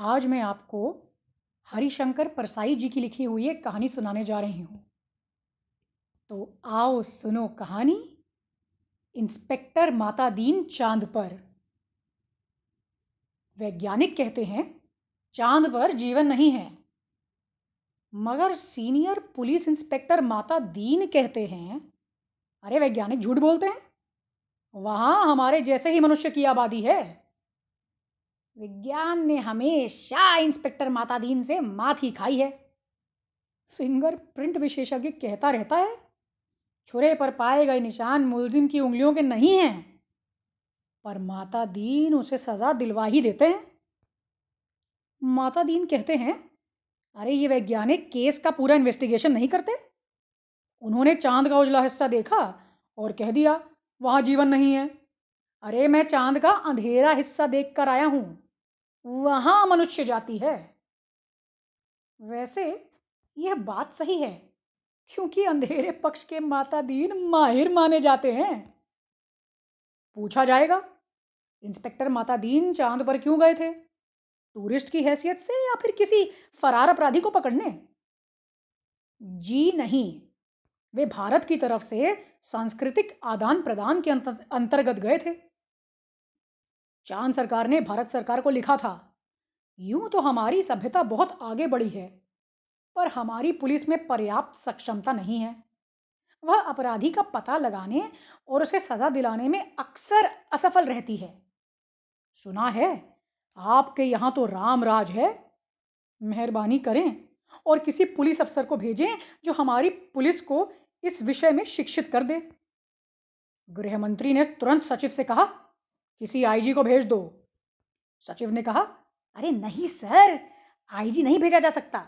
आज मैं आपको हरिशंकर परसाई जी की लिखी हुई एक कहानी सुनाने जा रही हूँ। तो आओ सुनो कहानी, इंस्पेक्टर माता दीन चाँद पर। वैज्ञानिक कहते हैं, चाँद पर जीवन नहीं है। मगर सीनियर पुलिस इंस्पेक्टर माता दीन कहते हैं, अरे वैज्ञानिक झूठ बोलते हैं? वहाँ हमारे जैसे ही मनुष्य की आबादी है। विज्ञान ने हमेशा इंस्पेक्टर माता दीन से ही खाई है। फिंगरप्रिंट विशेषज्ञ कहता रहता है, छुरे पर पाए गए निशान मुलजिम की उंगलियों के नहीं हैं, पर माता दीन उसे सजा दिलवा ही देते हैं। माता दीन कहते हैं, अरे, ये वैज्ञानिक केस का पूरा इन्वेस्टिगेशन नहीं करते। उन्होंने चाँद का उजला हिस्सा देखा और कह दिया, वहाँ जीवन नहीं है। अरे, मैं चाँद का अंधेरा हिस्सा देख कर आया हूँ। वहाँ मनुष्य जाति है। वैसे यह बात सही है, क्योंकि अंधेरे पक्ष के माता दीन माहिर माने जाते हैं। पूछा जाएगा, इंस्पेक्टर माता दीन चाँद पर क्यों गए थे? टूरिस्ट की हैसियत से या फिर किसी फरार अपराधी को पकड़ने? जी नहीं, वे भारत की तरफ़ से सांस्कृतिक आदान प्रदान के अंतर्गत गए थे। चाँद सरकार ने भारत सरकार को लिखा था, यूँ तो हमारी सभ्यता बहुत आगे बढ़ी है, पर हमारी पुलिस में पर्याप्त सक्षमता नहीं है। वह अपराधी का पता लगाने और उसे सजा दिलाने में अक्सर असफल रहती है। सुना है, आपके यहाँ तो राम राज है। मेहरबानी करें और किसी पुलिस अफसर को भेजें जो हमारी पुलिस को इस विषय में शिक्षित कर दे। गृह मंत्री ने तुरंत सचिव से कहा किसी आईजी को भेज दो। सचिव ने कहा, अरे नहीं सर आईजी नहीं भेजा जा सकता।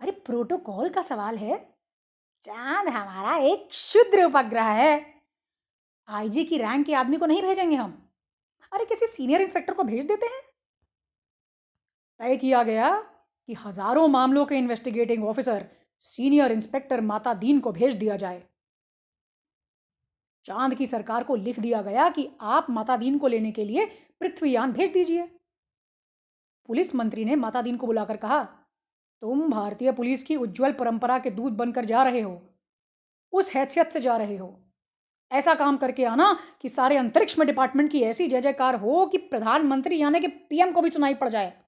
अरे प्रोटोकॉल का सवाल है। चाँद हमारा एक शुद्र उपग्रह है। आईजी की रैंक के आदमी को नहीं भेजेंगे हम। अरे किसी सीनियर इंस्पेक्टर को भेज देते हैं? तय किया गया कि हज़ारों मामलों के इन्वेस्टिगेटिंग ऑफिसर सीनियर इंस्पेक्टर माता दीन को भेज दिया जाए। चाँद की सरकार को लिख दिया गया कि आप माता दीन को लेने के लिए पृथ्वीयान भेज दीजिए। पुलिस मंत्री ने माता दीन को बुलाकर कहा, तुम भारतीय पुलिस की उज्जवल परंपरा के दूत बनकर जा रहे हो। उस हैसियत से जा रहे हो। ऐसा काम करके आना कि सारे अंतरिक्ष में डिपार्टमेंट की ऐसी जय जयकार हो कि प्रधानमंत्री यानी कि पीएम को भी सुनाई पड़ जाए।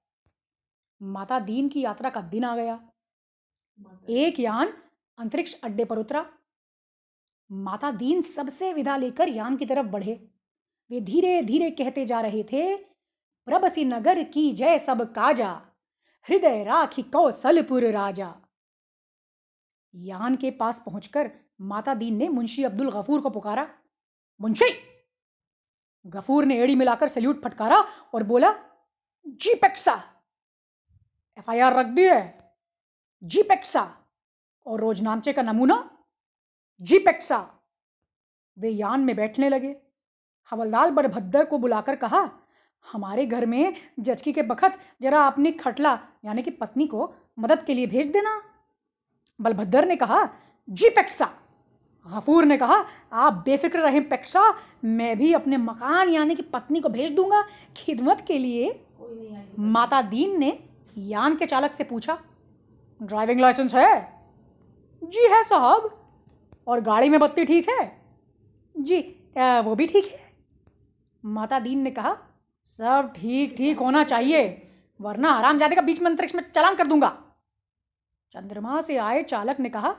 माता दीन की यात्रा का दिन आ गया। एक यान अंतरिक्ष अड्डे पर उतरा। माता दीन सबसे विदा लेकर यान की तरफ़ बढ़े। वे धीरे धीरे कहते जा रहे थे प्रबसी नगर की जय सब काजा, हृदय राखी कौशलपुर राजा। यान के पास पहुंचकर माता दीन ने मुंशी अब्दुल गफूर को पुकारा, मुंशी! गफूर ने एड़ी मिलाकर सल्यूट फटकारा और बोला, जी पेक्सा, एफआईआर रख दी है, जी पेक्सा और रोजनामचे का नमूना जीपेक्सा वे यान में बैठने लगे। हवलदार बड़भद्र को बुलाकर कहा, हमारे घर में जचकी के बखत जरा अपनी खटला, यानी कि पत्नी को मदद के लिए भेज देना। बलभद्र ने कहा, जी पेक्सा। गफूर ने कहा, आप बेफिक्र रहें पेक्सा, मैं भी अपने मकान, यानी कि पत्नी को भेज दूँगा। खिदमत के लिए माता दीन ने यान के चालक से पूछा, ड्राइविंग लाइसेंस है? जी है साहब। और गाड़ी में बत्ती ठीक है? जी वो भी ठीक है। माता दीन ने कहा, सब ठीक ठीक होना चाहिए, वरना आराम जाने का बीच में अंतरिक्ष में चलान कर दूँगा। चंद्रमा से आए चालक ने कहा,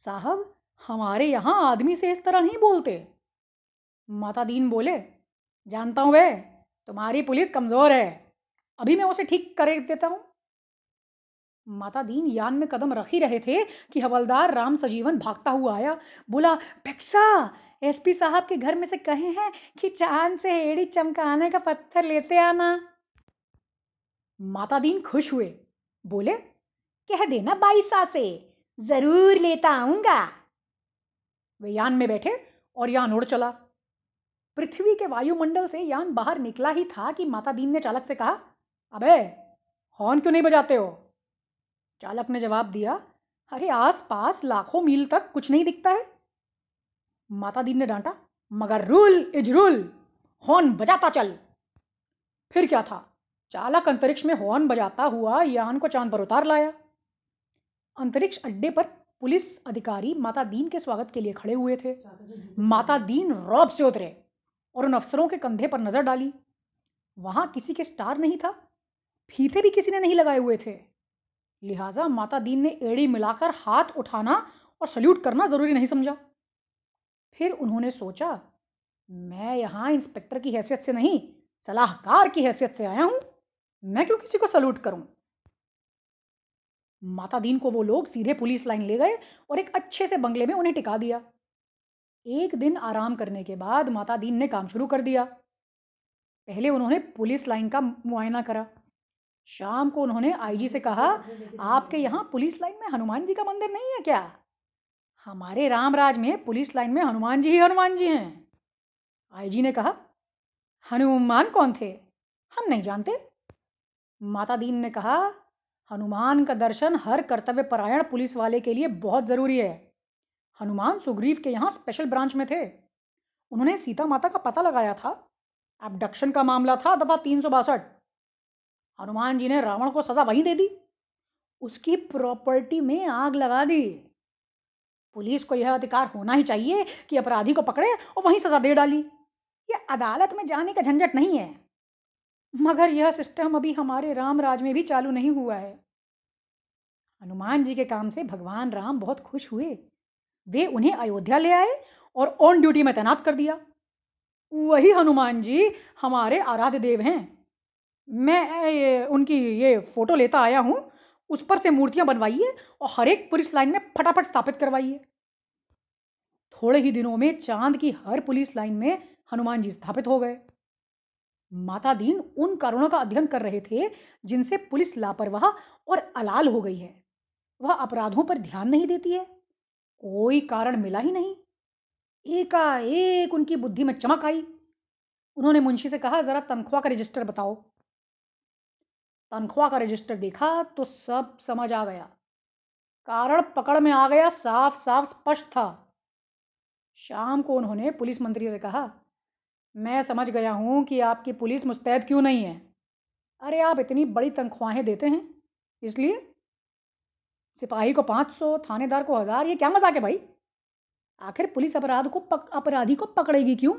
साहब, हमारे यहाँ आदमी से इस तरह नहीं बोलते। माता दीन बोले, जानता हूँ वे तुम्हारी पुलिस कमज़ोर है, अभी मैं उसे ठीक कर देता हूँ। माता दीन यान में कदम रख ही रहे थे कि हवलदार राम सजीवन भागता हुआ आया। बोला पेक्सा एसपी साहब के घर में से कहे हैं कि चाँद से एड़ी चमकाने का पत्थर लेते आना। माता दीन खुश हुए। बोले, कह देना बाईसा से, ज़रूर लेता आऊँगा। वे यान में बैठे और यान उड़ चला। पृथ्वी के वायुमंडल से यान बाहर निकला ही था कि माता दीन ने चालक से कहा, अबे, हॉर्न क्यों नहीं बजाते हो? चालक ने जवाब दिया, अरे आस पास लाखों मील तक कुछ नहीं दिखता है। माता दीन ने डांटा, मगर रूल इज़ रूल हॉर्न बजाता चल। फिर क्या था? चालक अंतरिक्ष में हॉर्न बजाता हुआ यान को चाँद पर उतार लाया। अंतरिक्ष अड्डे पर पुलिस अधिकारी माता दीन के स्वागत के लिए खड़े हुए थे। माता दीन रौब से उतरे और उन अफसरों के कंधे पर नज़र डाली। वहाँ किसी के स्टार नहीं था, फीते भी किसी ने नहीं लगाए हुए थे। लिहाजा माता दीन ने एड़ी मिलाकर हाथ उठाना और सल्यूट करना ज़रूरी नहीं समझा। फिर उन्होंने सोचा, मैं यहाँ इंस्पेक्टर की हैसियत से नहीं, सलाहकार की हैसियत से आया हूँ। मैं क्यों किसी को सल्यूट करूँ? माता दीन को वो लोग सीधे पुलिस लाइन ले गए और एक अच्छे से बंगले में उन्हें टिका दिया। एक दिन आराम करने के बाद माता दीन ने काम शुरू कर दिया। पहले उन्होंने पुलिस लाइन का मुआयना करा। शाम को उन्होंने आईजी से कहा, आपके यहाँ पुलिस लाइन में हनुमान जी का मंदिर नहीं है क्या? हमारे रामराज में पुलिस लाइन में हनुमान जी ही हनुमान जी हैं। आईजी ने कहा, हनुमान कौन थे? हम नहीं जानते। माता दीन ने कहा, हनुमान का दर्शन हर कर्तव्य परायण पुलिस वाले के लिए बहुत ज़रूरी है। हनुमान सुग्रीव के यहाँ स्पेशल ब्रांच में थे। उन्होंने सीता माता का पता लगाया था। एबडक्शन का मामला था दफ़ा तीन सौ बासठ। हनुमान जी ने रावण को सजा वहीं दे दी। उसकी प्रॉपर्टी में आग लगा दी। पुलिस को यह अधिकार होना ही चाहिए कि अपराधी को पकड़े और वहीं सजा दे डाली। ये अदालत में जाने का झंझट नहीं है। मगर यह सिस्टम अभी हमारे राम राज में भी चालू नहीं हुआ है। हनुमान जी के काम से भगवान राम बहुत खुश हुए। वे उन्हें अयोध्या ले आए और ऑन ड्यूटी में तैनात कर दिया। वही हनुमान जी हमारे आराध्य देव हैं। मैं ये, उनकी ये फ़ोटो लेता आया हूँ उस पर से मूर्तियाँ बनवाइए और हर एक पुलिस लाइन में फटाफट स्थापित करवाइए। थोड़े ही दिनों में चाँद की हर पुलिस लाइन में हनुमान जी स्थापित हो गए। माता दीन उन कारणों का अध्ययन कर रहे थे जिनसे पुलिस लापरवाह और अलाल हो गई है। वह अपराधों पर ध्यान नहीं देती है। कोई कारण मिला ही नहीं। एकाएक उनकी बुद्धि में चमक आई। उन्होंने मुंशी से कहा जरा तनख्वाह का रजिस्टर बताओ। तनख्वाह का रजिस्टर देखा तो सब समझ आ गया। कारण पकड़ में आ गया साफ़ साफ़ स्पष्ट था। शाम को उन्होंने पुलिस मंत्री से कहा मैं समझ गया हूँ कि आपकी पुलिस मुस्तैद क्यों नहीं है। अरे आप इतनी बड़ी तनख्वाहें देते हैं इसलिए? सिपाही को पाँच सौ थानेदार को हज़ार ये क्या मज़ाक है भाई? आखिर पुलिस अपराध को पक, अपराधी को पकड़ेगी क्यों?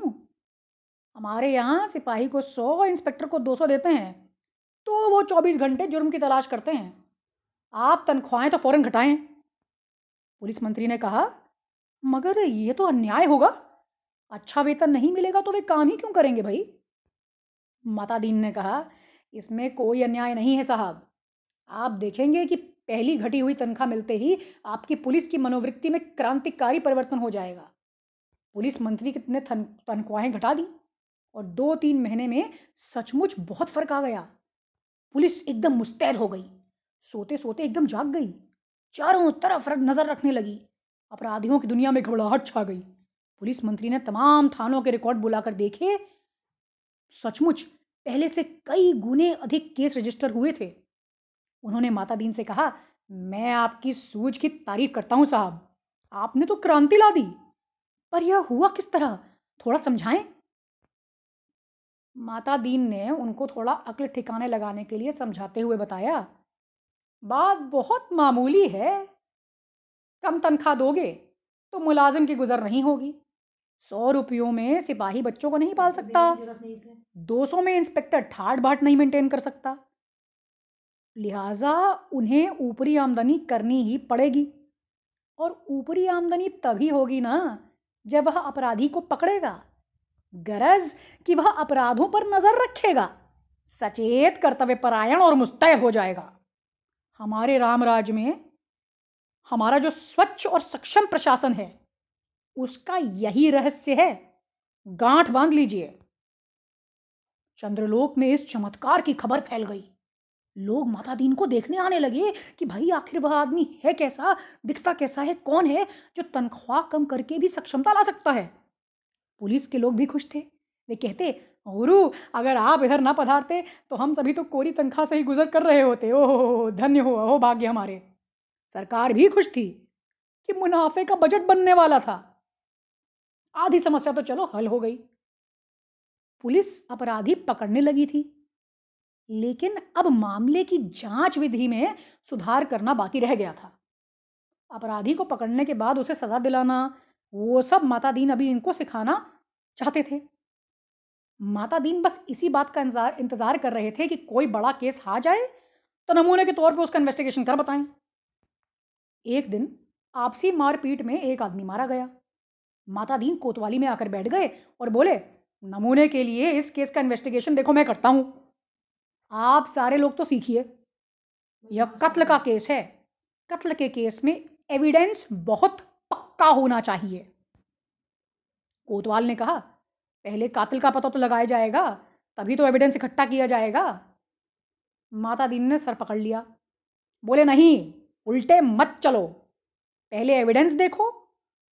हमारे यहाँ सिपाही को सौ इंस्पेक्टर को दो सौ देते हैं। तो वो चौबीस घंटे जुर्म की तलाश करते हैं। आप तनख्वाहें तो फ़ौरन घटाएँ। पुलिस मंत्री ने कहा, मगर ये तो अन्याय होगा। अच्छा वेतन नहीं मिलेगा तो वे काम ही क्यों करेंगे भाई? माता दीन ने कहा, इसमें कोई अन्याय नहीं है साहब। आप देखेंगे कि पहली घटी हुई तनख्वाह मिलते ही आपकी पुलिस की मनोवृत्ति में क्रांतिकारी परिवर्तन हो जाएगा। पुलिस मंत्री ने तनख्वाहें घटा दी और दो तीन महीने में सचमुच बहुत फ़र्क आ गया। पुलिस एकदम मुस्तैद हो गई। सोते सोते एकदम जाग गई। चारों तरफ़ नज़र रखने लगी। अपराधियों की दुनिया में घबराहट छा गई। पुलिस मंत्री ने तमाम थानों के रिकॉर्ड बुलाकर देखे। सचमुच, पहले से कई गुने अधिक केस रजिस्टर हुए थे। उन्होंने माता दीन से कहा, मैं आपकी सूझ की तारीफ़ करता हूँ साहब। आपने तो क्रांति ला दी। पर यह हुआ किस तरह? थोड़ा समझाएँ? माता दीन ने उनको थोड़ा अक्ल ठिकाने लगाने के लिए समझाते हुए बताया बात बहुत मामूली है। कम तनख्वाह दोगे तो मुलाजिम की गुजर नहीं होगी। सौ रुपयों में सिपाही बच्चों को नहीं पाल सकता। दो सौ में इंस्पेक्टर ठाट बाट नहीं मेंटेन कर सकता। लिहाजा उन्हें ऊपरी आमदनी करनी ही पड़ेगी। और ऊपरी आमदनी तभी होगी ना जब वह अपराधी को पकड़ेगा। गरज कि वह अपराधों पर नज़र रखेगा। सचेत कर्तव्य परायण और मुस्तैद हो जाएगा। हमारे रामराज में हमारा जो स्वच्छ और सक्षम प्रशासन है, उसका यही रहस्य है। गांठ बाँध लीजिए। चंद्रलोक में इस चमत्कार की खबर फैल गई। लोग माता दीन को देखने आने लगे कि भाई, आखिर वह आदमी है कैसा, दिखता कैसा है, कौन है जो तनख्वाह कम करके भी सक्षमता ला सकता है? पुलिस के लोग भी खुश थे। वे कहते गुरु अगर आप इधर ना पधारते तो हम सभी तो कोरी तनख्वाह से ही गुजर कर रहे होते। ओह धन्य हो, अहो भाग्य हमारे। सरकार भी खुश थी कि मुनाफे का बजट बनने वाला था। आधी समस्या तो चलो हल हो गई। पुलिस अपराधी पकड़ने लगी थी। लेकिन अब मामले की जाँच विधि में सुधार करना बाकी रह गया था। अपराधी को पकड़ने के बाद उसे सजा दिलाना वो सब माता दीन अभी इनको सिखाना चाहते थे। माता दीन बस इसी बात का इंतज़ार इंतज़ार कर रहे थे कि कोई बड़ा केस आ जाए तो नमूने के तौर पर उसका इन्वेस्टिगेशन कर बताएँ। एक दिन आपसी मारपीट में एक आदमी मारा गया। माता दीन कोतवाली में आकर बैठ गए और बोले नमूने के लिए इस केस का इन्वेस्टिगेशन देखो मैं करता हूँ। आप सारे लोग तो सीखिए। यह कत्ल का केस है। कत्ल के केस में एविडेंस बहुत पक्का होना चाहिए। कोतवाल ने कहा, पहले कातिल का पता तो लगाया जाएगा, तभी तो एविडेंस इकट्ठा किया जाएगा। माता दीन ने सर पकड़ लिया। बोले, नहीं, उल्टे मत चलो। पहले एविडेंस देखो,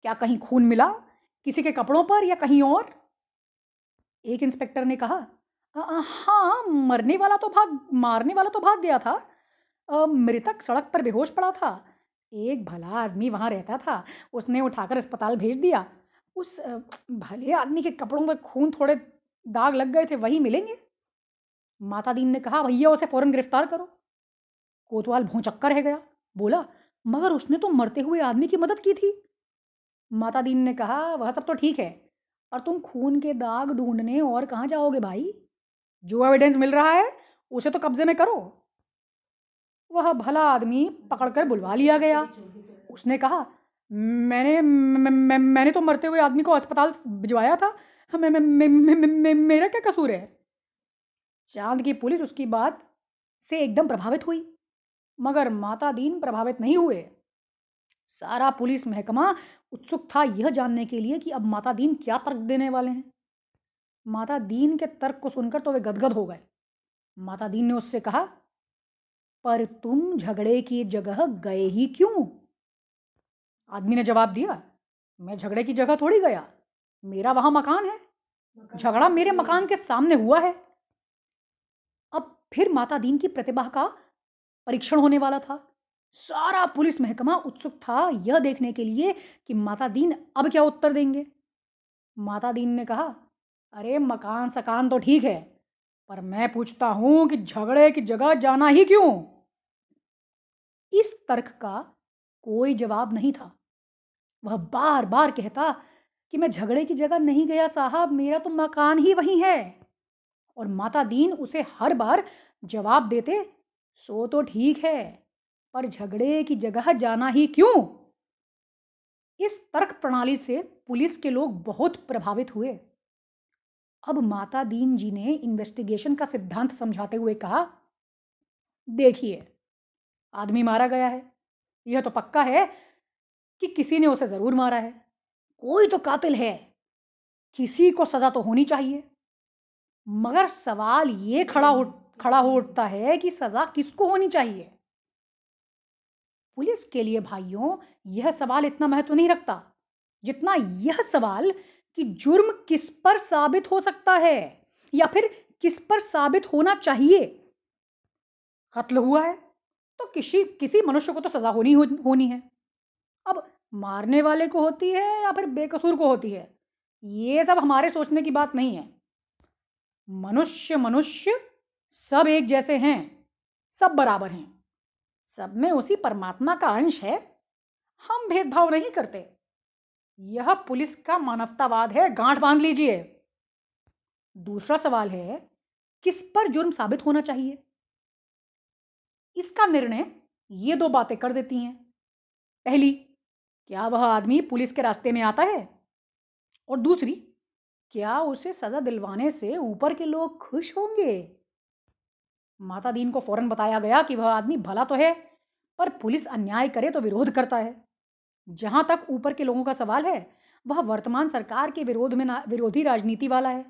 क्या कहीं खून मिला, किसी के कपड़ों पर या कहीं और? एक इंस्पेक्टर ने कहा हाँ मरने वाला तो भाग, मारने वाला तो भाग गया था। मृतक सड़क पर बेहोश पड़ा था। एक भला आदमी वहाँ रहता था, उसने उठाकर अस्पताल भेज दिया। उस भले आदमी के कपड़ों में खून थोड़े दाग लग गए थे, वही मिलेंगे। माता दीन ने कहा, भैया, उसे फ़ौरन गिरफ़्तार करो। कोतवाल भौचक्का रह गया। बोला, मगर उसने तो मरते हुए आदमी की मदद की थी। माता दीन ने कहा, वह सब तो ठीक है और तुम खून के दाग ढूँढने और कहाँ जाओगे भाई? जो एविडेंस मिल रहा है, उसे तो कब्जे में करो। वह भला आदमी पकड़कर बुलवा लिया गया। उसने कहा, मैंने मैंने तो मरते हुए आदमी को अस्पताल भिजवाया था। मेरा क्या कसूर है? चाँद की पुलिस उसकी बात से एकदम प्रभावित हुई, मगर माता दीन प्रभावित नहीं हुए। सारा पुलिस महकमा उत्सुक था यह जानने के लिए कि अब माता दीन क्या तर्क देने वाले हैं। माता दीन के तर्क को सुनकर तो वे गदगद हो गए। माता दीन ने उससे कहा पर तुम झगड़े की जगह गए ही क्यों? आदमी ने जवाब दिया मैं झगड़े की जगह थोड़ी गया। मेरा वहाँ मकान है। झगड़ा मेरे मकान के सामने हुआ है। अब फिर माता दीन की प्रतिभा का परीक्षण होने वाला था। सारा पुलिस महकमा उत्सुक था यह देखने के लिए कि माता दीन अब क्या उत्तर देंगे। माता दीन ने कहा अरे मकान सकान तो ठीक है पर मैं पूछता हूँ कि झगड़े की जगह जाना ही क्यों? इस तर्क का कोई जवाब नहीं था। वह बार बार कहता कि मैं झगड़े की जगह नहीं गया साहब, मेरा तो मकान ही वही है। और माता दीन उसे हर बार जवाब देते, सो तो ठीक है, पर झगड़े की जगह जाना ही क्यों? इस तर्क प्रणाली से पुलिस के लोग बहुत प्रभावित हुए। अब माता दीन जी ने इन्वेस्टिगेशन का सिद्धांत समझाते हुए कहा, देखिए आदमी मारा गया है। यह तो पक्का है कि किसी ने उसे ज़रूर मारा है। कोई तो कातिल है। किसी को सजा तो होनी चाहिए। मगर सवाल ये खड़ा हो खड़ा हो उठता है कि सजा किसको होनी चाहिए? पुलिस के लिए भाइयों, यह सवाल इतना महत्व नहीं रखता, जितना यह सवाल कि जुर्म किस पर साबित हो सकता है या फिर किस पर साबित होना चाहिए। कत्ल हुआ है। तो किसी किसी मनुष्य को तो सजा होनी होनी है। अब मारने वाले को होती है या फिर बेकसूर को होती है? ये सब हमारे सोचने की बात नहीं है। मनुष्य मनुष्य सब एक जैसे हैं, सब बराबर हैं। सब में उसी परमात्मा का अंश है। हम भेदभाव नहीं करते। यह पुलिस का मानवतावाद है, गांठ बाँध लीजिए। दूसरा सवाल है, किस पर जुर्म साबित होना चाहिए? इसका निर्णय ये दो बातें कर देती हैं। पहली, क्या वह आदमी पुलिस के रास्ते में आता है? और दूसरी, क्या उसे सजा दिलवाने से ऊपर के लोग खुश होंगे? माता दीन को फ़ौरन बताया गया कि वह आदमी भला तो है, पर पुलिस अन्याय करे तो विरोध करता है। जहाँ तक ऊपर के लोगों का सवाल है, वह वर्तमान सरकार के विरोध में विरोधी राजनीति वाला है।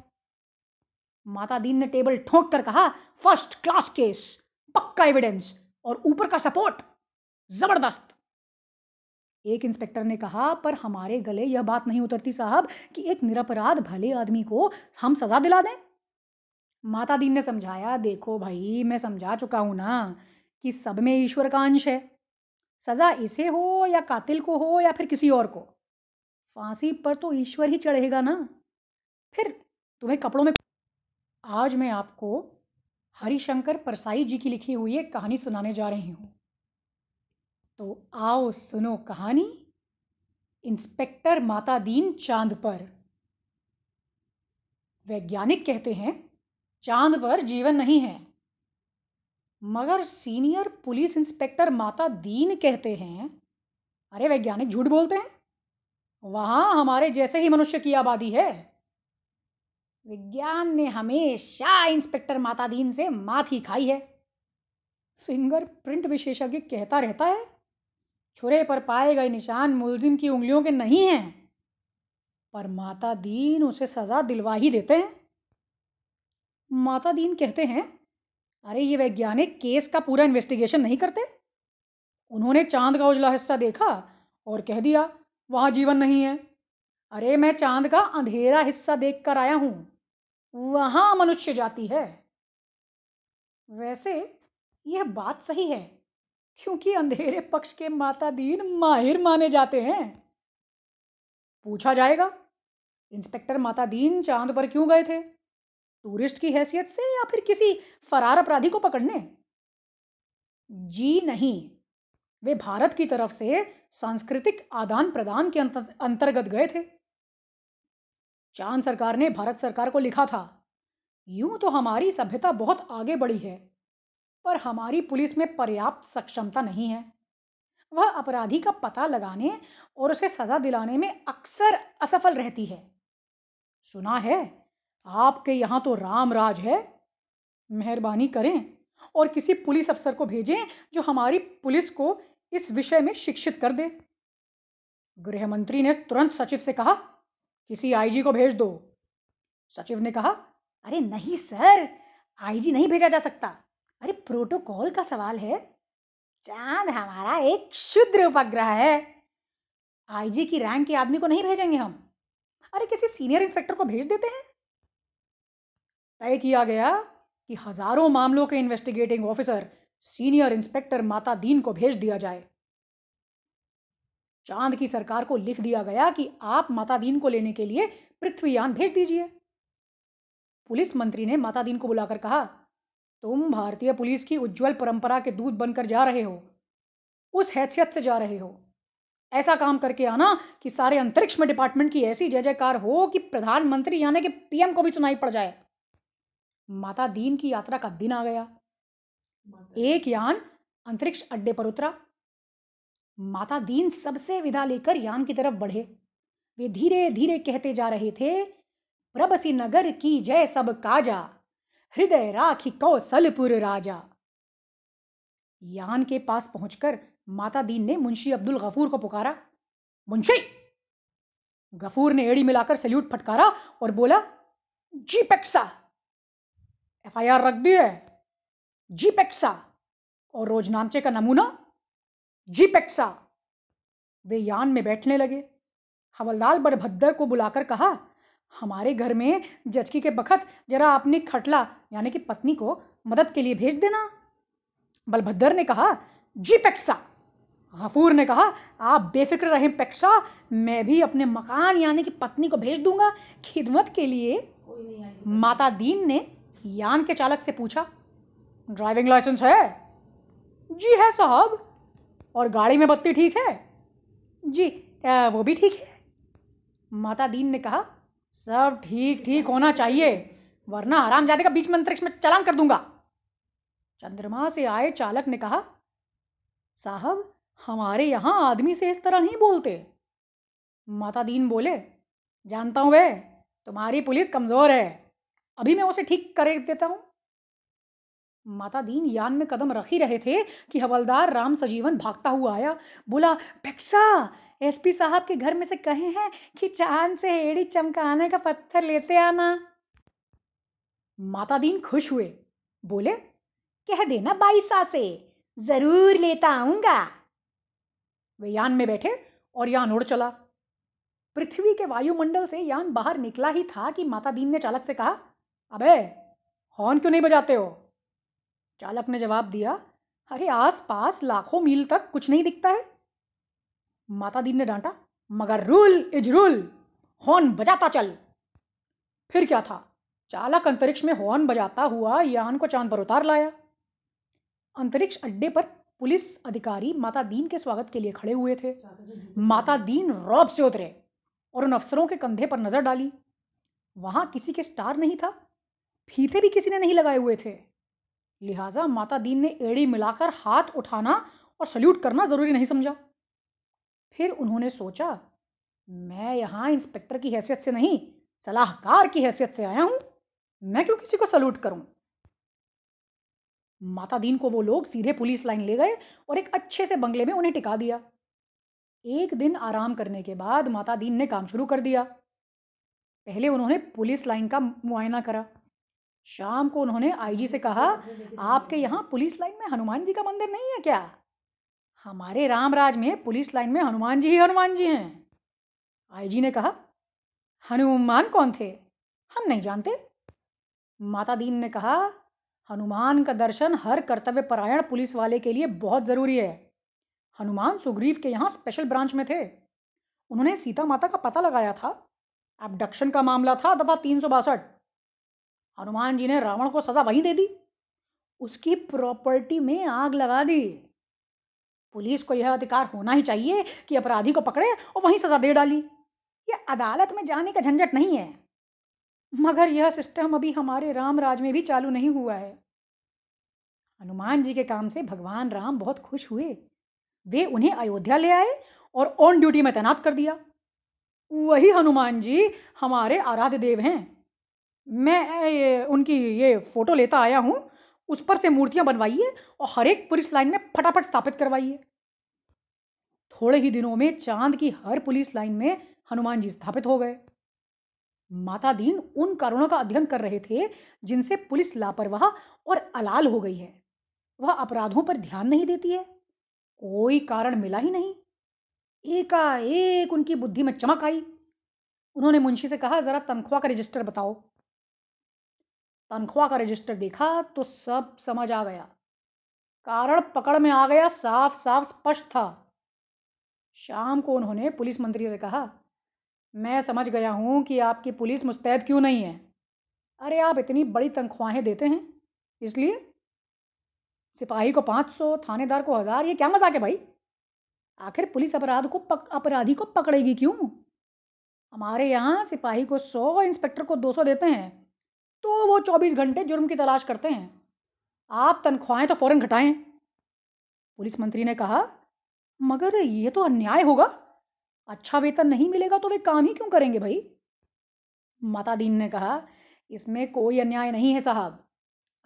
माता दीन ने टेबल ठोंक कर कहा, फ़र्स्ट क्लास केस। पक्का एविडेंस और ऊपर का सपोर्ट ज़बरदस्त। एक इंस्पेक्टर ने कहा, पर हमारे गले यह बात नहीं उतरती साहब कि एक निरपराध भले आदमी को हम सजा दिला दें? माता दीन ने समझाया, देखो भाई, मैं समझा चुका हूँ ना कि सब में ईश्वर का अंश है। सजा इसे हो या कातिल को हो या फिर किसी और को। फांसी पर तो ईश्वर ही चढ़ेगा ना। फिर तुम्हें कपड़ों में आज मैं आपको हरिशंकर परसाई जी की लिखी हुई एक कहानी सुनाने जा रही हूँ। तो आओ सुनो कहानी। इंस्पेक्टर माता दीन चाँद पर। वैज्ञानिक कहते हैं, चाँद पर जीवन नहीं है। मगर सीनियर पुलिस इंस्पेक्टर माता दीन कहते हैं, अरे वैज्ञानिक झूठ बोलते हैं? वहाँ हमारे जैसे ही मनुष्य की आबादी है। विज्ञान ने हमेशा इंस्पेक्टर माता दीन से ही खाई है। फिंगरप्रिंट विशेषज्ञ कहता रहता है, छुरे पर पाए गए निशान मुलजिम की उंगलियों के नहीं हैं, पर माता दीन उसे सजा दिलवा ही देते हैं। माता दीन कहते हैं, अरे, ये वैज्ञानिक केस का पूरा इन्वेस्टिगेशन नहीं करते। उन्होंने चाँद का उजला हिस्सा देखा और कह दिया, वहाँ जीवन नहीं है। अरे, मैं चाँद का अंधेरा हिस्सा देख कर आया हूँ। वहाँ मनुष्य जाति है। वैसे यह बात सही है, क्योंकि अंधेरे पक्ष के माता दीन माहिर माने जाते हैं। पूछा जाएगा, इंस्पेक्टर माता दीन चाँद पर क्यों गए थे? टूरिस्ट की हैसियत से या फिर किसी फरार अपराधी को पकड़ने? जी नहीं, वे भारत की तरफ़ से सांस्कृतिक आदान प्रदान के अंतर्गत गए थे। चाँद सरकार ने भारत सरकार को लिखा था, यूँ तो हमारी सभ्यता बहुत आगे बढ़ी है, पर हमारी पुलिस में पर्याप्त सक्षमता नहीं है। वह अपराधी का पता लगाने और उसे सजा दिलाने में अक्सर असफल रहती है। सुना है, आपके यहाँ तो राम राज है। मेहरबानी करें और किसी पुलिस अफसर को भेजें जो हमारी पुलिस को इस विषय में शिक्षित कर दे। गृह मंत्री ने तुरंत सचिव से कहा किसी आईजी को भेज दो। सचिव ने कहा, अरे नहीं सर आईजी नहीं भेजा जा सकता। अरे प्रोटोकॉल का सवाल है। चाँद हमारा एक शुद्र उपग्रह है। आईजी की रैंक के आदमी को नहीं भेजेंगे हम। अरे किसी सीनियर इंस्पेक्टर को भेज देते हैं? तय किया गया कि हज़ारों मामलों के इन्वेस्टिगेटिंग ऑफिसर सीनियर इंस्पेक्टर माता दीन को भेज दिया जाए। चाँद की सरकार को लिख दिया गया कि आप माता दीन को लेने के लिए पृथ्वीयान भेज दीजिए। पुलिस मंत्री ने माता दीन को बुलाकर कहा, तुम भारतीय पुलिस की उज्जवल परंपरा के दूत बनकर जा रहे हो। उस हैसियत से जा रहे हो। ऐसा काम करके आना कि सारे अंतरिक्ष में डिपार्टमेंट की ऐसी जय जयकार हो कि प्रधानमंत्री यानी कि पीएम को भी सुनाई पड़ जाए। माता दीन की यात्रा का दिन आ गया। एक यान अंतरिक्ष अड्डे पर उतरा। माता दीन सबसे विदा लेकर यान की तरफ़ बढ़े। वे धीरे धीरे कहते जा रहे थे प्रबसी नगर की जय सब काजा, हृदय राखी कौशलपुर राजा। यान के पास पहुंचकर माता दीन ने मुंशी अब्दुल गफूर को पुकारा, मुंशी! गफूर ने एड़ी मिलाकर सल्यूट फटकारा और बोला, जी पेक्सा, एफआईआर रख दी है, जी पेक्सा और रोजनामचे का नमूना जी पेक्सा। वे यान में बैठने लगे। हवलदार बड़भद्र को बुलाकर कहा, हमारे घर में जचकी के बखत जरा अपनी खटला, यानी कि पत्नी को मदद के लिए भेज देना। बलभद्र ने कहा, जी पेक्सा। गफूर ने कहा, आप बेफिक्र रहें पेक्सा, मैं भी अपने मकान, यानी कि पत्नी को भेज दूँगा। खिदमत के लिए माता दीन ने यान के चालक से पूछा, ड्राइविंग लाइसेंस है? जी है साहब। और गाड़ी में बत्ती ठीक है? जी वो भी ठीक है। माता दीन ने कहा, सब ठीक ठीक होना चाहिए, वरना आराम जाने का बीच में अंतरिक्ष में चलान कर दूँगा। चंद्रमा से आए चालक ने कहा, साहब, हमारे यहाँ आदमी से इस तरह नहीं बोलते। माता दीन बोले, जानता हूँ वे तुम्हारी पुलिस कमज़ोर है, अभी मैं उसे ठीक कर देता हूँ। माता दीन यान में कदम रख ही रहे थे कि हवलदार राम सजीवन भागता हुआ आया। बोला पेक्सा एसपी साहब के घर में से कहे हैं कि चाँद से एड़ी चमकाने का पत्थर लेते आना। माता दीन खुश हुए। बोले, कह देना बाईसा से, ज़रूर लेता आऊँगा। वे यान में बैठे और यान उड़ चला। पृथ्वी के वायुमंडल से यान बाहर निकला ही था कि माता दीन ने चालक से कहा, अबे, हॉर्न क्यों नहीं बजाते हो? चालक ने जवाब दिया, अरे आस पास लाखों मील तक कुछ नहीं दिखता है। माता दीन ने डांटा, मगर रूल इज़ रूल हॉर्न बजाता चल। फिर क्या था? चालक अंतरिक्ष में हॉर्न बजाता हुआ यान को चाँद पर उतार लाया। अंतरिक्ष अड्डे पर पुलिस अधिकारी माता दीन के स्वागत के लिए खड़े हुए थे। माता दीन रौब से उतरे और उन अफसरों के कंधे पर नज़र डाली। वहाँ किसी के स्टार नहीं था, फीते भी किसी ने नहीं लगाए हुए थे। लिहाजा माता दीन ने एड़ी मिलाकर हाथ उठाना और सल्यूट करना ज़रूरी नहीं समझा। फिर उन्होंने सोचा, मैं यहाँ इंस्पेक्टर की हैसियत से नहीं, सलाहकार की हैसियत से आया हूँ। मैं क्यों किसी को सल्यूट करूँ? माता दीन को वो लोग सीधे पुलिस लाइन ले गए और एक अच्छे से बंगले में उन्हें टिका दिया। एक दिन आराम करने के बाद माता दीन ने काम शुरू कर दिया। पहले उन्होंने पुलिस लाइन का मुआयना करा। शाम को उन्होंने आईजी से कहा, आपके यहाँ पुलिस लाइन में हनुमान जी का मंदिर नहीं है क्या? हमारे रामराज में पुलिस लाइन में हनुमान जी ही हनुमान जी हैं। आईजी ने कहा, हनुमान कौन थे? हम नहीं जानते। माता दीन ने कहा, हनुमान का दर्शन हर कर्तव्य परायण पुलिस वाले के लिए बहुत ज़रूरी है। हनुमान सुग्रीव के यहाँ स्पेशल ब्रांच में थे। उन्होंने सीता माता का पता लगाया था। एबडक्शन का मामला था दफ़ा तीन सौ बासठ। हनुमान जी ने रावण को सजा वहीं दे दी। उसकी प्रॉपर्टी में आग लगा दी। पुलिस को यह अधिकार होना ही चाहिए कि अपराधी को पकड़े और वहीं सजा दे डाली। ये अदालत में जाने का झंझट नहीं है। मगर यह सिस्टम अभी हमारे राम राज में भी चालू नहीं हुआ है। हनुमान जी के काम से भगवान राम बहुत खुश हुए। वे उन्हें अयोध्या ले आए और ऑन ड्यूटी में तैनात कर दिया। वही हनुमान जी हमारे आराध्य देव हैं। मैं ये, उनकी ये फ़ोटो लेता आया हूँ उस पर से मूर्तियाँ बनवाइए और हर एक पुलिस लाइन में फटाफट स्थापित करवाइए। थोड़े ही दिनों में चाँद की हर पुलिस लाइन में हनुमान जी स्थापित हो गए। माता दीन उन कारणों का अध्ययन कर रहे थे जिनसे पुलिस लापरवाह और अलाल हो गई है। वह अपराधों पर ध्यान नहीं देती है। कोई कारण मिला ही नहीं। एकाएक उनकी बुद्धि में चमक आई। उन्होंने मुंशी से कहा जरा तनख्वाह का रजिस्टर बताओ। तनख्वाह का रजिस्टर देखा तो सब समझ आ गया। कारण पकड़ में आ गया साफ़ साफ़ स्पष्ट था। शाम को उन्होंने पुलिस मंत्री से कहा मैं समझ गया हूँ कि आपकी पुलिस मुस्तैद क्यों नहीं है। अरे आप इतनी बड़ी तनख्वाहें देते हैं इसलिए? सिपाही को पाँच सौ थानेदार को हज़ार ये क्या मज़ाक है भाई? आखिर पुलिस अपराध को पक, अपराधी को पकड़ेगी क्यों? हमारे यहाँ सिपाही को सौ इंस्पेक्टर को दो सौ देते हैं। तो वो चौबीस घंटे जुर्म की तलाश करते हैं। आप तनख्वाहें तो फ़ौरन घटाएँ। पुलिस मंत्री ने कहा, मगर ये तो अन्याय होगा। अच्छा वेतन नहीं मिलेगा तो वे काम ही क्यों करेंगे भाई? माता दीन ने कहा, इसमें कोई अन्याय नहीं है साहब।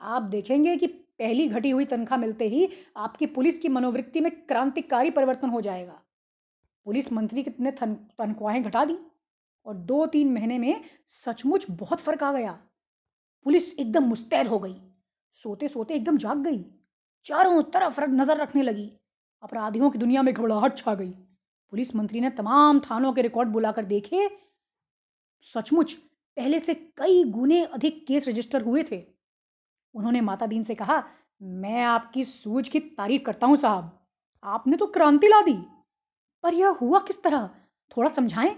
आप देखेंगे कि पहली घटी हुई तनख्वाह मिलते ही आपकी पुलिस की मनोवृत्ति में क्रांतिकारी परिवर्तन हो जाएगा। पुलिस मंत्री ने तनख्वाहें घटा दी और दो तीन महीने में सचमुच बहुत फ़र्क आ गया। पुलिस एकदम मुस्तैद हो गई। सोते सोते एकदम जाग गई। चारों तरफ़ नज़र रखने लगी। अपराधियों की दुनिया में घबराहट छा गई। पुलिस मंत्री ने तमाम थानों के रिकॉर्ड बुलाकर देखे। सचमुच, पहले से कई गुने अधिक केस रजिस्टर हुए थे। उन्होंने माता दीन से कहा, मैं आपकी सूझ की तारीफ़ करता हूँ साहब। आपने तो क्रांति ला दी। पर यह हुआ किस तरह? थोड़ा समझाएँ?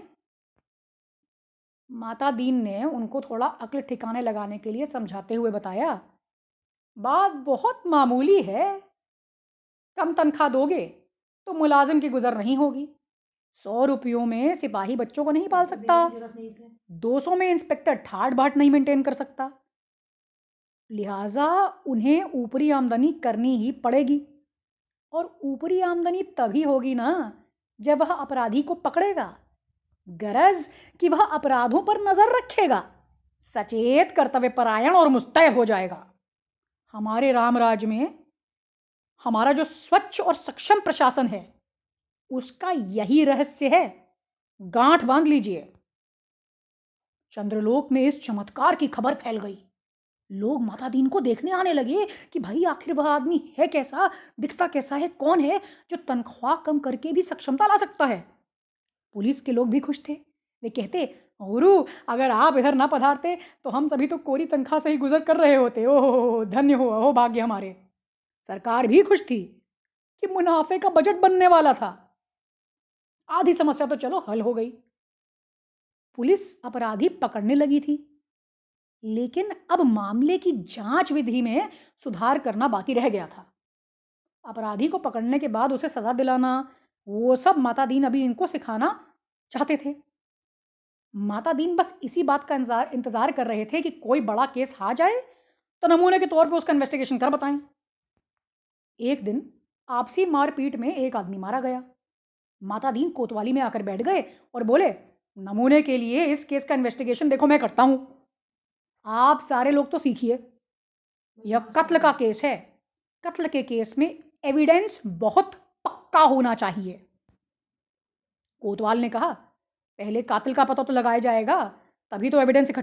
माता दीन ने उनको थोड़ा अक्ल ठिकाने लगाने के लिए समझाते हुए बताया बात बहुत मामूली है। कम तनख्वाह दोगे तो मुलाजिम की गुजर नहीं होगी। सौ रुपयों में सिपाही बच्चों को नहीं पाल सकता। दो सौ में इंस्पेक्टर ठाट बाट नहीं मेंटेन कर सकता। लिहाजा उन्हें ऊपरी आमदनी करनी ही पड़ेगी। और ऊपरी आमदनी तभी होगी ना जब वह अपराधी को पकड़ेगा। गरज कि वह अपराधों पर नज़र रखेगा। सचेत कर्तव्य परायण और मुस्तैद हो जाएगा। हमारे रामराज में हमारा जो स्वच्छ और सक्षम प्रशासन है, उसका यही रहस्य है। गांठ बाँध लीजिए। चंद्रलोक में इस चमत्कार की खबर फैल गई। लोग माता दीन को देखने आने लगे कि भाई, आखिर वह आदमी है कैसा, दिखता कैसा है, कौन है जो तनख्वाह कम करके भी सक्षमता ला सकता है? पुलिस के लोग भी खुश थे। वे कहते गुरु अगर आप इधर ना पधारते तो हम सभी तो कोरी तनख्वाह से ही गुजर कर रहे होते। ओह धन्य हो, अहो भाग्य हमारे। सरकार भी खुश थी कि मुनाफे का बजट बनने वाला था। आधी समस्या तो चलो हल हो गई। पुलिस अपराधी पकड़ने लगी थी। लेकिन अब मामले की जाँच विधि में सुधार करना बाकी रह गया था। अपराधी को पकड़ने के बाद उसे सजा दिलाना वो सब माता दीन अभी इनको सिखाना चाहते थे। माता दीन बस इसी बात का इंतज़ार इंतज़ार कर रहे थे कि कोई बड़ा केस आ जाए तो नमूने के तौर पे उसका इन्वेस्टिगेशन कर बताएँ। एक दिन आपसी मारपीट में एक आदमी मारा गया। माता दीन कोतवाली में आकर बैठ गए और बोले नमूने के लिए इस केस का इन्वेस्टिगेशन देखो मैं करता हूँ। आप सारे लोग तो सीखिए। यह कत्ल का केस है। कत्ल के केस में एविडेंस बहुत पक्का होना चाहिए। कोतवाल ने कहा, पहले कातिल का पता तो लगाया जाएगा, तभी तो एविडेंस इकट्ठा